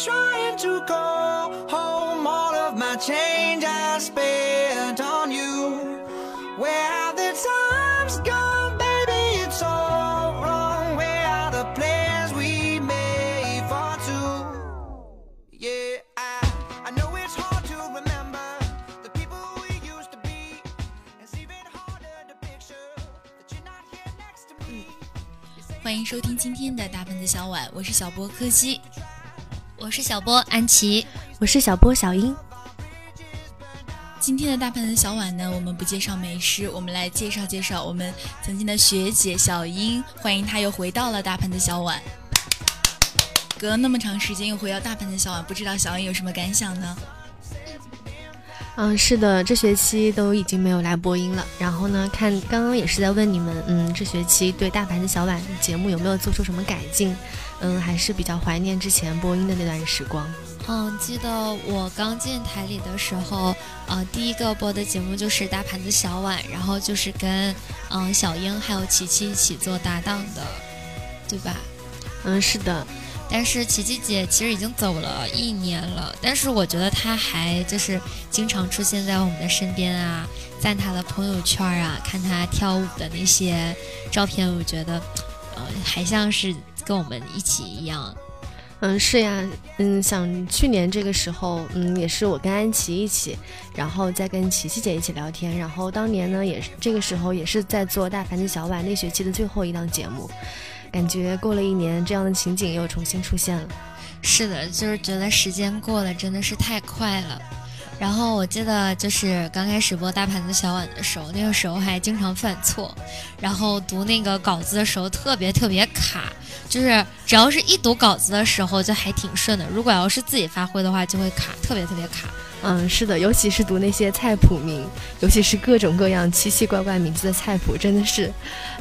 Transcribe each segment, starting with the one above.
trying to go home. All of my change I spent on you. Where have the times gone, baby? It's all wrong. Where are the plans we made for two? Yeah, I, I know it's hard to remember the people we used to be. It's even harder to picture that you're not here next to me. You say 欢迎收听今天的大盆子小碗，我是小波柯基。 我是小波安琪，我是小波小英。今天的大盘的小碗呢，我们不介绍美食，我们来介绍介绍我们曾经的学姐小英，欢迎她又回到了大盘的小碗。隔了那么长时间又回到大盘的小碗，不知道小英有什么感想呢？嗯，是的，这学期都已经没有来播音了。然后呢，看刚刚也是在问你们，嗯，这学期对大盘子小碗节目有没有做出什么改进？嗯，还是比较怀念之前播音的那段时光。嗯，记得我刚进台里的时候，呃，第一个播的节目就是大盘子小碗，然后就是跟嗯小英还有琪琪一起做搭档的，对吧？嗯，是的，但是琪琪姐其实已经走了一年了，但是我觉得她还就是经常出现在我们的身边啊，在她的朋友圈啊，看她跳舞的那些照片，我觉得，呃，还像是跟我们一起一样。嗯，是呀，嗯，想去年这个时候，嗯，也是我跟安琪一起，然后再跟琪琪姐一起聊天，然后当年呢，也是这个时候也是在做大盘子小碗那学期的最后一档节目，感觉过了一年，这样的情景又重新出现了。是的，就是觉得时间过得真的是太快了。然后我记得就是刚开始播大盘子小碗的时候，那个时候还经常犯错，然后读那个稿子的时候特别特别卡，就是只要是一读稿子的时候就还挺顺的，如果要是自己发挥的话就会卡，特别特别卡。嗯，是的，尤其是读那些菜谱名，尤其是各种各样奇奇怪怪名字的菜谱，真的是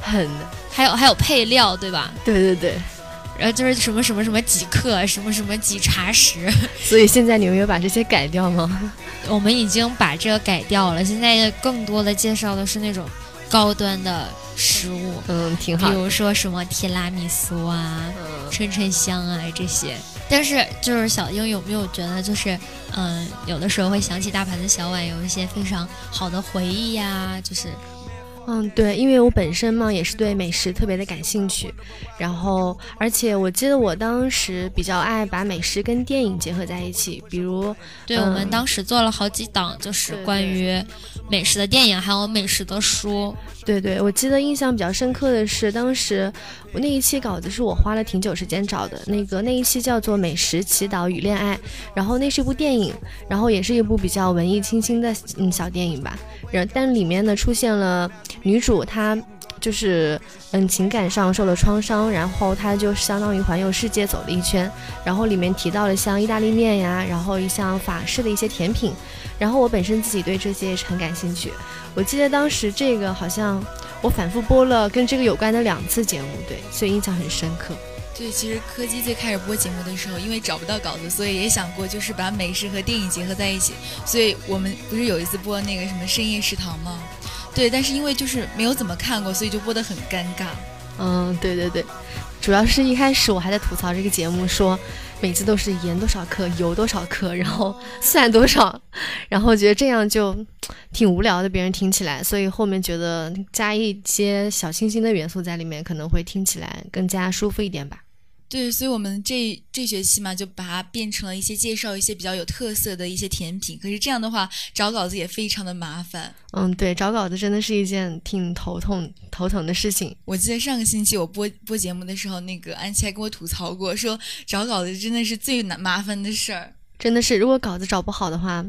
很……还有还有配料，对吧？对对对。然后就是什么什么什么几克，什么什么几茶匙。所以现在你们有把这些改掉吗？我们已经把这个改掉了，现在更多的介绍的是那种高端的食物，嗯，挺好。比如说什么提拉米苏啊、嗯春春香啊这些。但是就是小英有没有觉得，就是嗯，有的时候会想起大盘子小碗，有一些非常好的回忆呀，就是。嗯，对，因为我本身嘛也是对美食特别的感兴趣，然后而且我记得我当时比较爱把美食跟电影结合在一起，比如对我们当时做了好几档，就是关于美食的电影，还有美食的书。对对，我记得印象比较深刻的是，当时我那一期稿子是我花了挺久时间找的，那个那一期叫做《美食祈祷与恋爱》，然后那是一部电影，然后也是一部比较文艺清新的嗯小电影吧，然但里面呢出现了女主她。就是嗯，情感上受了创伤，然后她就相当于环游世界走了一圈，然后里面提到了像意大利面呀，然后像法式的一些甜品，然后我本身自己对这些也是很感兴趣。我记得当时这个好像我反复播了跟这个有关的两次节目，对，所以印象很深刻。对，其实柯基最开始播节目的时候，因为找不到稿子，所以也想过就是把美食和电影结合在一起，所以我们不是有一次播那个什么深夜食堂吗？对，但是因为就是没有怎么看过，所以就播得很尴尬。嗯，对对对，主要是一开始我还在吐槽这个节目，说每次都是盐多少克，油多少克，然后 蒜多少，然后觉得这样就挺无聊的，别人听起来，所以后面觉得加一些小清新的元素在里面，可能会听起来更加舒服一点吧。对，所以我们这这学期嘛，就把它变成了一些介绍一些比较有特色的一些甜品。可是这样的话，找稿子也非常的麻烦。嗯，对，找稿子真的是一件挺头痛头疼的事情。我记得上个星期我播播节目的时候，那个安琪还跟我吐槽过，说找稿子真的是最难麻烦的事儿。真的是，如果稿子找不好的话，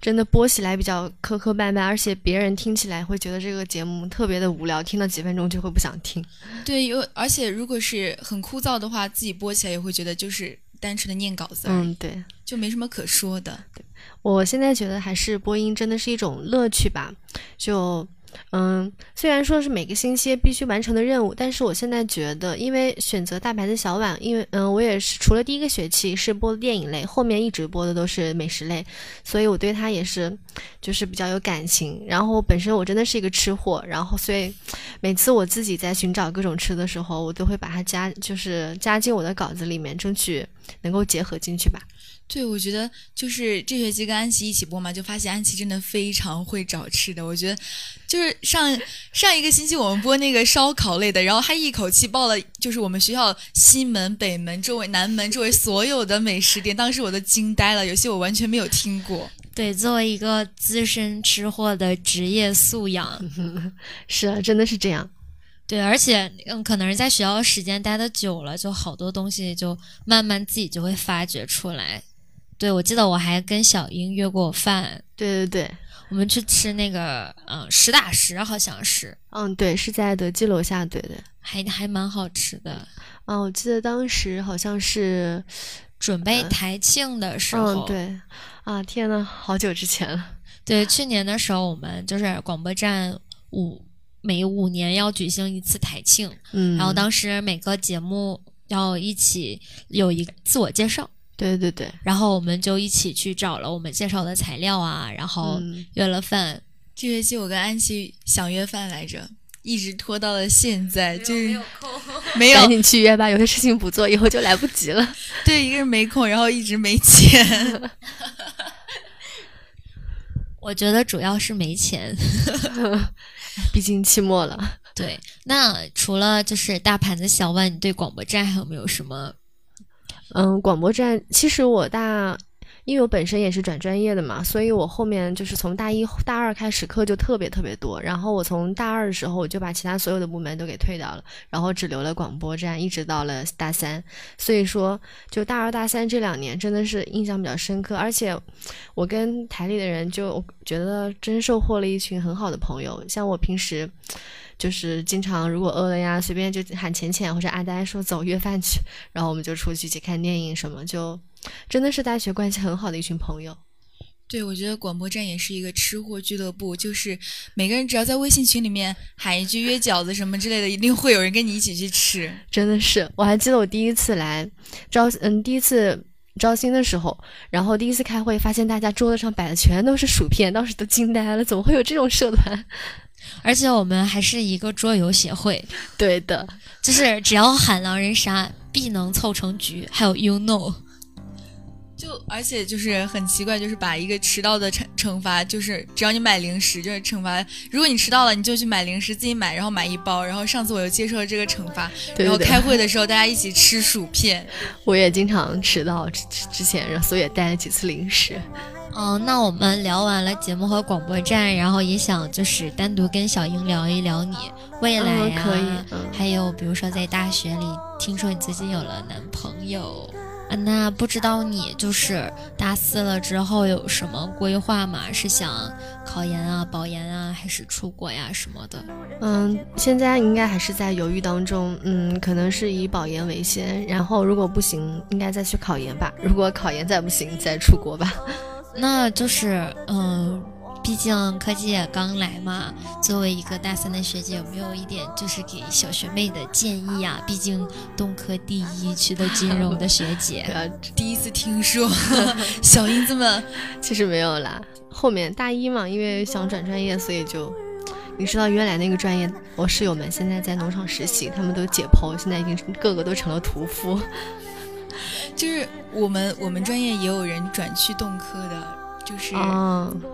真的播起来比较磕磕绊绊，而且别人听起来会觉得这个节目特别的无聊，听了几分钟就会不想听。对，有而且如果是很枯燥的话，自己播起来也会觉得就是单纯的念稿子，嗯，对，就没什么可说的。对，我现在觉得还是播音真的是一种乐趣吧，就。嗯，虽然说是每个星期必须完成的任务，但是我现在觉得，因为选择大牌的小碗，因为嗯，我也是除了第一个学期是播电影类，后面一直播的都是美食类，所以我对它也是就是比较有感情。然后本身我真的是一个吃货，然后所以每次我自己在寻找各种吃的时候，我都会把它加就是加进我的稿子里面，争取能够结合进去吧。对，我觉得就是这学期跟安琪一起播嘛，就发现安琪真的非常会找吃的。我觉得就是上上一个星期我们播那个烧烤类的，然后她一口气报了，就是我们学校西门、北门周围、南门周围所有的美食店，当时我都惊呆了，有些我完全没有听过。对，作为一个资深吃货的职业素养，是啊，真的是这样。对，而且嗯，可能是在学校时间待的久了，就好多东西就慢慢自己就会发掘出来。对，我记得我还跟小英约过饭，对对对，我们去吃那个嗯实打实，好像是，嗯，对，是在德基楼下，对对，还还蛮好吃的。嗯，我记得当时好像是准备台庆的时候，嗯，对，啊，天呐，好久之前了。对，去年的时候我们就是广播站五每五年要举行一次台庆，嗯，然后当时每个节目要一起有一个自我介绍。对对对，然后我们就一起去找了我们介绍的材料啊，然后约了饭。这学期我跟安琪想约饭来着，一直拖到了现在，就是没有空，没有赶紧去约吧，有些事情不做以后就来不及了。对，一个人没空，然后一直没钱。我觉得主要是没钱，毕竟期末了。对，那除了就是大盘子小碗，你对广播站还有没有什么？嗯，广播站其实我大，因为我本身也是转专业的嘛，所以我后面就是从大一大二开始课就特别特别多。然后我从大二的时候我就把其他所有的部门都给退掉了，然后只留了广播站，一直到了大三。所以说，就大二大三这两年真的是印象比较深刻，而且我跟台里的人就觉得真收获了一群很好的朋友，像我平时。就是经常如果饿了呀，随便就喊浅浅或者阿呆说走约饭去，然后我们就出去一起看电影什么，就真的是大学关系很好的一群朋友。对，我觉得广播站也是一个吃货俱乐部，就是每个人只要在微信群里面喊一句约饺子什么之类的，一定会有人跟你一起去吃。真的是，我还记得我第一次来招，嗯，第一次招新的时候，然后第一次开会，发现大家桌子上摆的全都是薯片，当时都惊呆了，怎么会有这种社团？而且我们还是一个桌游协会，对的，就是只要喊狼人杀，必能凑成局。还有 You Know，就而且就是很奇怪，就是把一个迟到的惩惩罚，就是只要你买零食，就是惩罚。如果你迟到了，你就去买零食，自己买，然后买一包。然后上次我又接受了这个惩罚，然后开会的时候大家一起吃薯片。我也经常迟到之之前，然后所以也带了几次零食。嗯，那我们聊完了节目和广播站，然后也想就是单独跟小英聊一聊你未来呀，可以，还有比如说在大学里，听说你最近有了男朋友啊，那不知道你就是大四了之后有什么规划吗？是想考研啊、保研啊，还是出国呀什么的？嗯，现在应该还是在犹豫当中，嗯，可能是以保研为先，然后如果不行，应该再去考研吧。如果考研再不行，再出国吧。那就是，嗯，毕竟科技也刚来嘛。作为一个大三的学姐，有没有一点就是给小学妹的建议啊？毕竟东科第一区的金融的学姐，第一次听说 小英子们，其实没有啦。后面大一嘛，因为想转专业，所以就，你知道原来那个专业，我室友们现在在农场实习，他们都解剖，现在已经个个都成了屠夫。就是我们我们专业也有人转去动科的，就是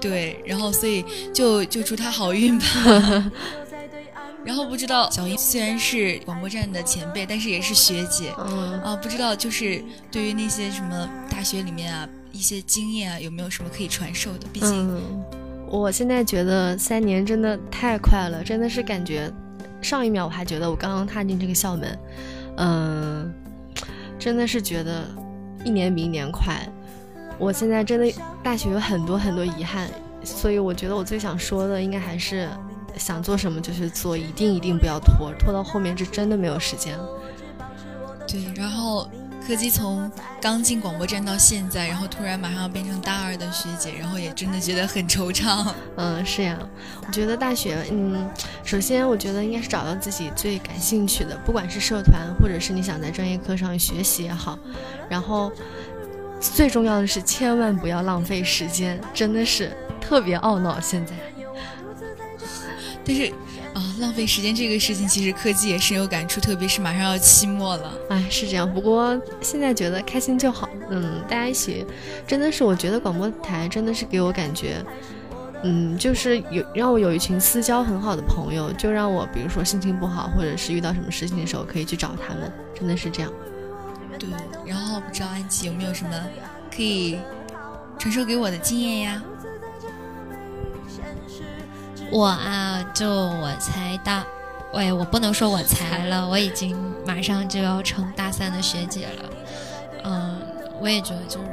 对，然后所以就就祝他好运吧。然后不知道小英虽然是广播站的前辈，但是也是学姐嗯啊，不知道就是对于那些什么大学里面啊一些经验啊，有没有什么可以传授的？毕竟我现在觉得三年真的太快了，真的是感觉上一秒我还觉得我刚刚踏进这个校门，嗯。真的是觉得一年比一年快，我现在真的大学有很多很多遗憾，所以我觉得我最想说的应该还是想做什么就去做，一定一定不要拖，拖到后面是真的没有时间。对，然后。柯基从刚进广播站到现在，然后突然马上要变成大二的学姐，然后也真的觉得很惆怅。嗯，是呀，我觉得大学，嗯，首先我觉得应该是找到自己最感兴趣的，不管是社团，或者是你想在专业课上学习也好。然后最重要的是，千万不要浪费时间，真的是特别懊恼现在。但是。啊，浪费时间这个事情，其实科技也深有感触，特别是马上要期末了。哎，是这样。不过现在觉得开心就好。嗯，大家一起，真的是我觉得广播台真的是给我感觉，嗯，就是有让我有一群私交很好的朋友，就让我比如说心情不好或者是遇到什么事情的时候可以去找他们，真的是这样。对，然后不知道安琪有没有什么可以传授给我的经验呀？我啊，就我才大，喂，我不能说我才了，我已经马上就要成大三的学姐了。嗯，我也觉得就是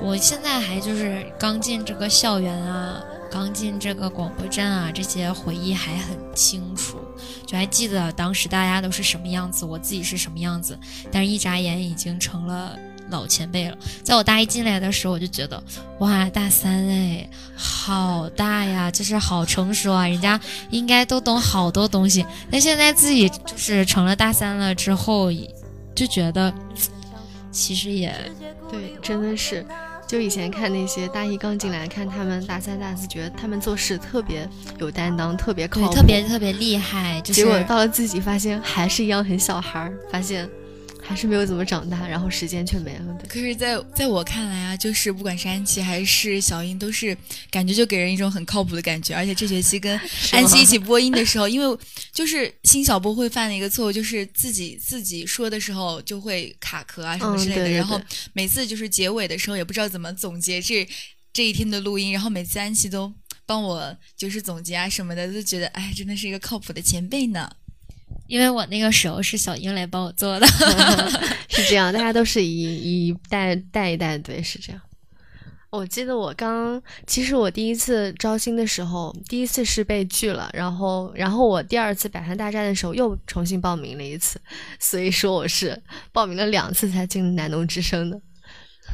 我现在还就是刚进这个校园啊，刚进这个广播站啊，这些回忆还很清楚，就还记得当时大家都是什么样子，我自己是什么样子，但是一眨眼已经成了。老前辈了，在我大一进来的时候，我就觉得，哇，大三哎，好大呀，就是好成熟啊，人家应该都懂好多东西。但现在自己就是成了大三了之后，就觉得，其实也对，真的是，就以前看那些大一刚进来，看他们大三、大四，觉得他们做事特别有担当，特别靠谱，特别特别厉害。结果到了自己，发现还是一样很小孩儿，发现。还是没有怎么长大，然后时间却没了。可是，在在我看来啊，就是不管是安琪还是小英，都是感觉就给人一种很靠谱的感觉。而且这学期跟 安琪一起播音的时候，因为就是新小波会犯的一个错误，就是自己自己说的时候就会卡壳啊什么之类的。然后每次就是结尾的时候也不知道怎么总结这这一天的录音，然后每次安琪都帮我就是总结啊什么的，就觉得哎，真的是一个靠谱的前辈呢。因为我那个时候是小英来帮我做的，是这样，大家都是一一代带一代，对，是这样。我记得我刚，其实我第一次招新的时候，第一次是被拒了，然后，然后我第二次百团大战的时候又重新报名了一次，所以说我是报名了两次才进南农之声的。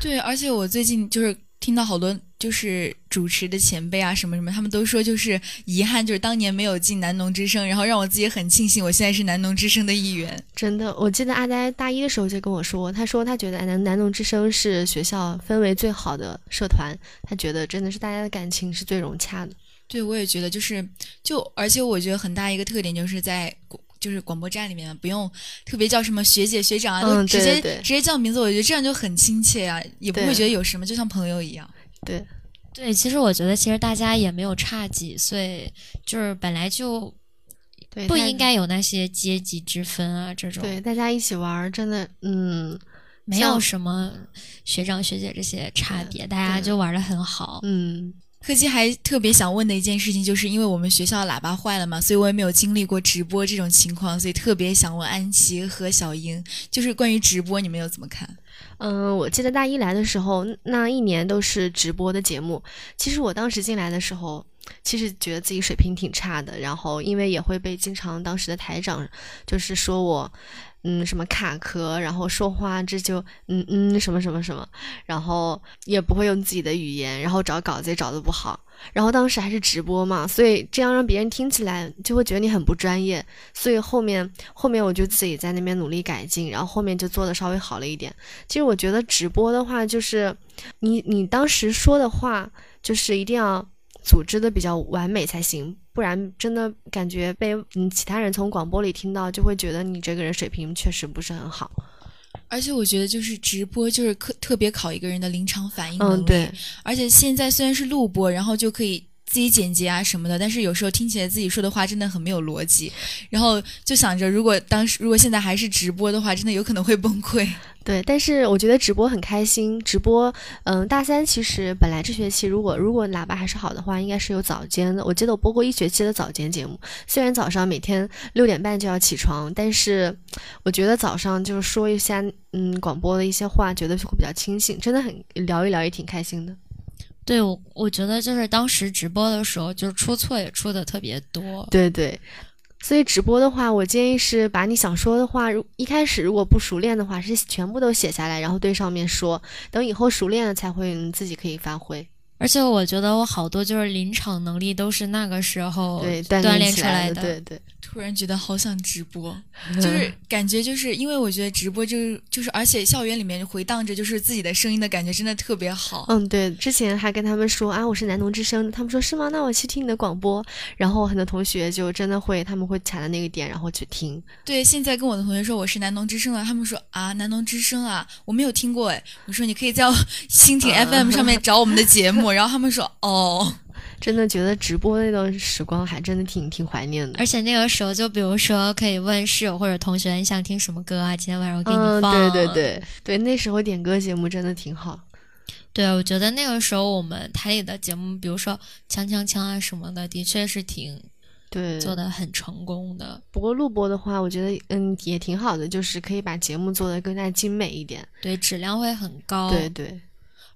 对，而且我最近就是听到好多。就是主持的前辈啊，什么什么，他们都说就是遗憾，就是当年没有进南农之声，然后让我自己很庆幸，我现在是南农之声的一员。真的，我记得阿呆大一的时候就跟我说，他说他觉得南南农之声是学校氛围最好的社团，他觉得真的是大家的感情是最融洽的。对，我也觉得，就是就而且我觉得很大一个特点就是在就是广播站里面不用特别叫什么学姐学长啊，都直接直接叫名字，我觉得这样就很亲切啊，也不会觉得有什么，就像朋友一样。对，对，其实我觉得，其实大家也没有差几岁，就是本来就不应该有那些阶级之分啊，这种。对，大家一起玩，真的，嗯，没有什么学长学姐这些差别，大家就玩的很好。嗯，柯基还特别想问的一件事情，就是因为我们学校喇叭坏了嘛，所以我也没有经历过直播这种情况，所以特别想问安琪和小英，就是关于直播，你们又怎么看？嗯，我记得大一来的时候，那一年都是直播的节目。其实我当时进来的时候，其实觉得自己水平挺差的。然后因为也会被经常当时的台长就是说我，嗯，什么卡壳，然后说话这就嗯嗯什么什么什么，然后也不会用自己的语言，然后找稿子也找的不好。然后当时还是直播嘛，所以这样让别人听起来就会觉得你很不专业。所以后面后面我就自己在那边努力改进，然后后面就做的稍微好了一点。其实我觉得直播的话，就是你你当时说的话，就是一定要组织的比较完美才行，不然真的感觉被嗯其他人从广播里听到，就会觉得你这个人水平确实不是很好。而且我觉得，就是直播，就是特特别考一个人的临场反应能力。嗯，对。而且现在虽然是录播，然后就可以自己剪辑啊什么的，但是有时候听起来自己说的话真的很没有逻辑。然后就想着，如果当时如果现在还是直播的话，真的有可能会崩溃。对，但是我觉得直播很开心。直播，嗯，大三其实本来这学期如果如果喇叭还是好的话，应该是有早间的。我记得我播过一学期的早间节目，虽然早上每天 六点半就要起床，但是我觉得早上就是说一下，嗯，广播的一些话，觉得会比较清醒，真的很聊一聊也挺开心的。对，我我觉得就是当时直播的时候，就是出错也出的特别多。对对。所以直播的话，我建议是把你想说的话，如一开始如果不熟练的话，是全部都写下来，然后对上面说。等以后熟练了，才会自己可以发挥。而且我觉得我好多就是临场能力都是那个时候对锻炼出来的。对对突然觉得好想直播，就是 感觉就是因为我觉得直播就是就是，而且校园里面回荡着就是自己的声音的感觉，真的特别好。嗯，对，之前还跟他们说啊，我是南农之声，他们说是吗？那我去听你的广播。然后很多同学就真的会，他们会卡在那个点，然后去听。对，现在跟我的同学说我是南农之声了，他们说啊，南农之声啊，我没有听过哎。我说你可以在蜻蜓 FM 上面找我们的节目，然后他们说哦。真的觉得直播那段时光还真的挺挺怀念的，而且那个时候就比如说可以问室友或者同学你想听什么歌啊，今天晚上我给你放。对对对对，那时候点歌节目真的挺好。对，我觉得那个时候我们台里的节目，比如说锵锵锵啊什么的，的确是挺对做的很成功的。不过录播的话，我觉得嗯也挺好的，就是可以把节目做的更加精美一点，对，质量会很高。对对。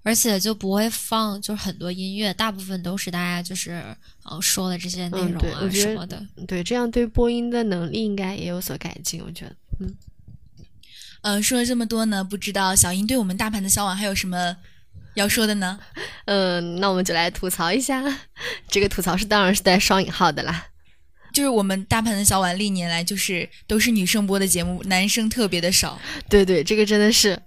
而且就不会放，就是很多音乐，大部分都是大家就是呃说的这些内容啊什么的。对，这样对播音的能力应该也有所改进，我觉得。嗯，呃，说了这么多呢，不知道小英对我们大盘的小碗还有什么要说的呢？嗯，那我们就来吐槽一下，这个吐槽是当然是带双引号的啦。就是我们大盘的小碗历年来就是都是女生播的节目，男生特别的少。对对，这个真的是。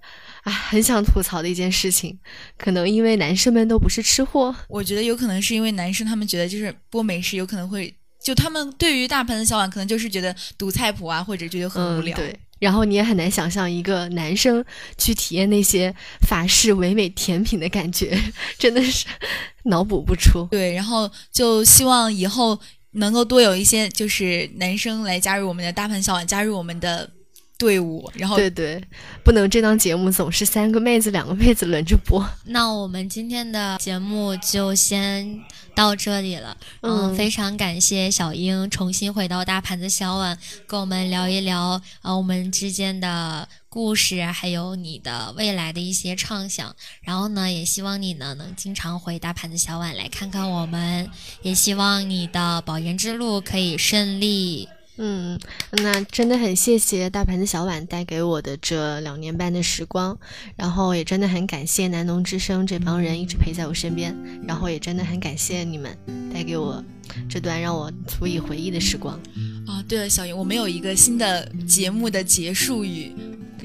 啊，很想吐槽的一件事情，可能因为男生们都不是吃货。我觉得有可能是因为男生他们觉得就是播美食有可能会，就他们对于大盆的小碗可能就是觉得读菜谱啊，或者觉得很无聊。对，然后你也很难想象一个男生去体验那些法式唯美甜品的感觉，真的是 脑补不出。对，然后就希望以后能够多有一些就是男生来加入我们的大盆小碗，加入我们的。队伍，然后对对，不能这档节目总是三个妹子两个妹子轮着播。那我们今天的节目就先到这里了。嗯，非常感谢小英重新回到大盘子小碗，跟我们聊一聊呃我们之间的故事，还有你的未来的一些畅想。然后呢，也希望你呢能经常回大盘子小碗来看看我们，也希望你的保研之路可以顺利。嗯，那真的很谢谢大盘子小碗带给我的这两年半的时光，然后也真的很感谢南农之声这帮人一直陪在我身边，然后也真的很感谢你们带给我这段让我足以回忆的时光。啊，对了，小云，我们有一个新的节目的结束语。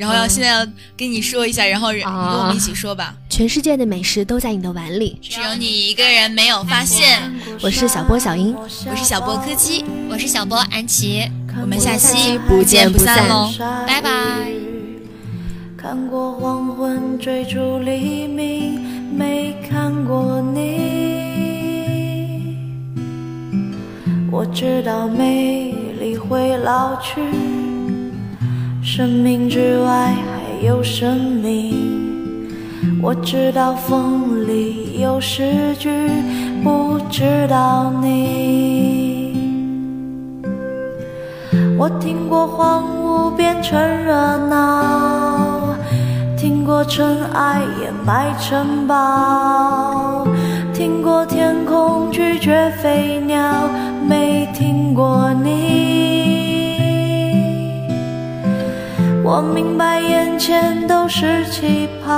然后要现在要跟你说一下，然后跟我们一起说吧。全世界的美食都在你的碗里，只有你一个人没有发现。我是小波小英，我是小波柯基，我是小波安琪。我们下期不见不散喽，拜拜。看过黄昏追逐黎明，没看过你。我知道美丽会老去。生命之外还有生命，我知道风里有诗句，不知道你。我听过荒芜变成热闹，听过尘埃掩埋城堡，听过天空拒绝飞鸟，没听过你。我明白眼前都是气泡，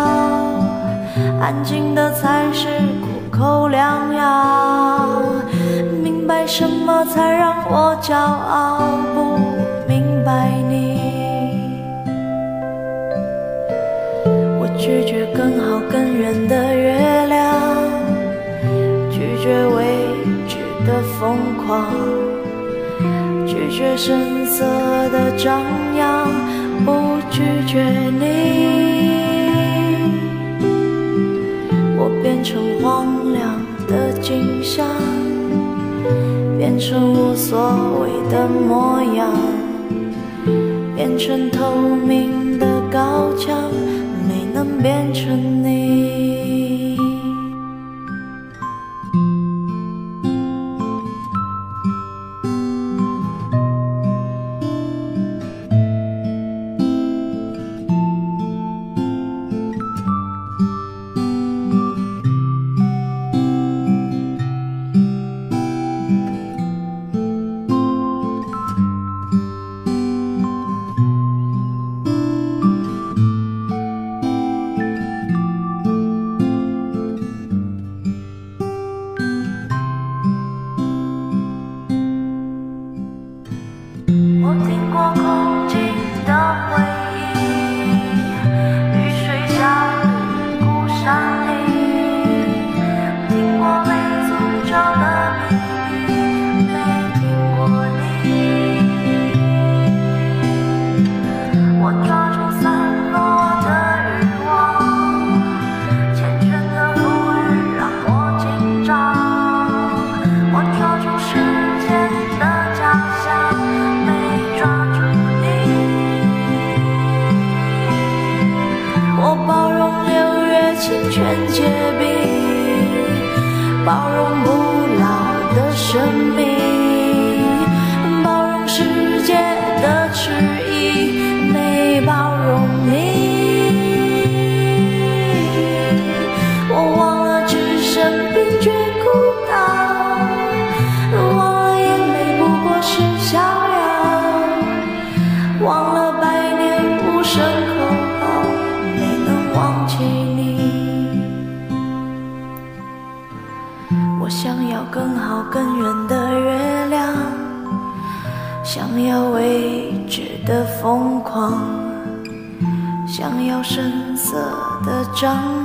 安静的才是苦口良药。明白什么才让我骄傲，不明白你。我拒绝更好更圆的月亮，拒绝未知的疯狂，拒绝声色的张扬。不拒绝你，我变成荒凉的景象，变成无所谓的模样，变成透明的高墙，没能变成你。想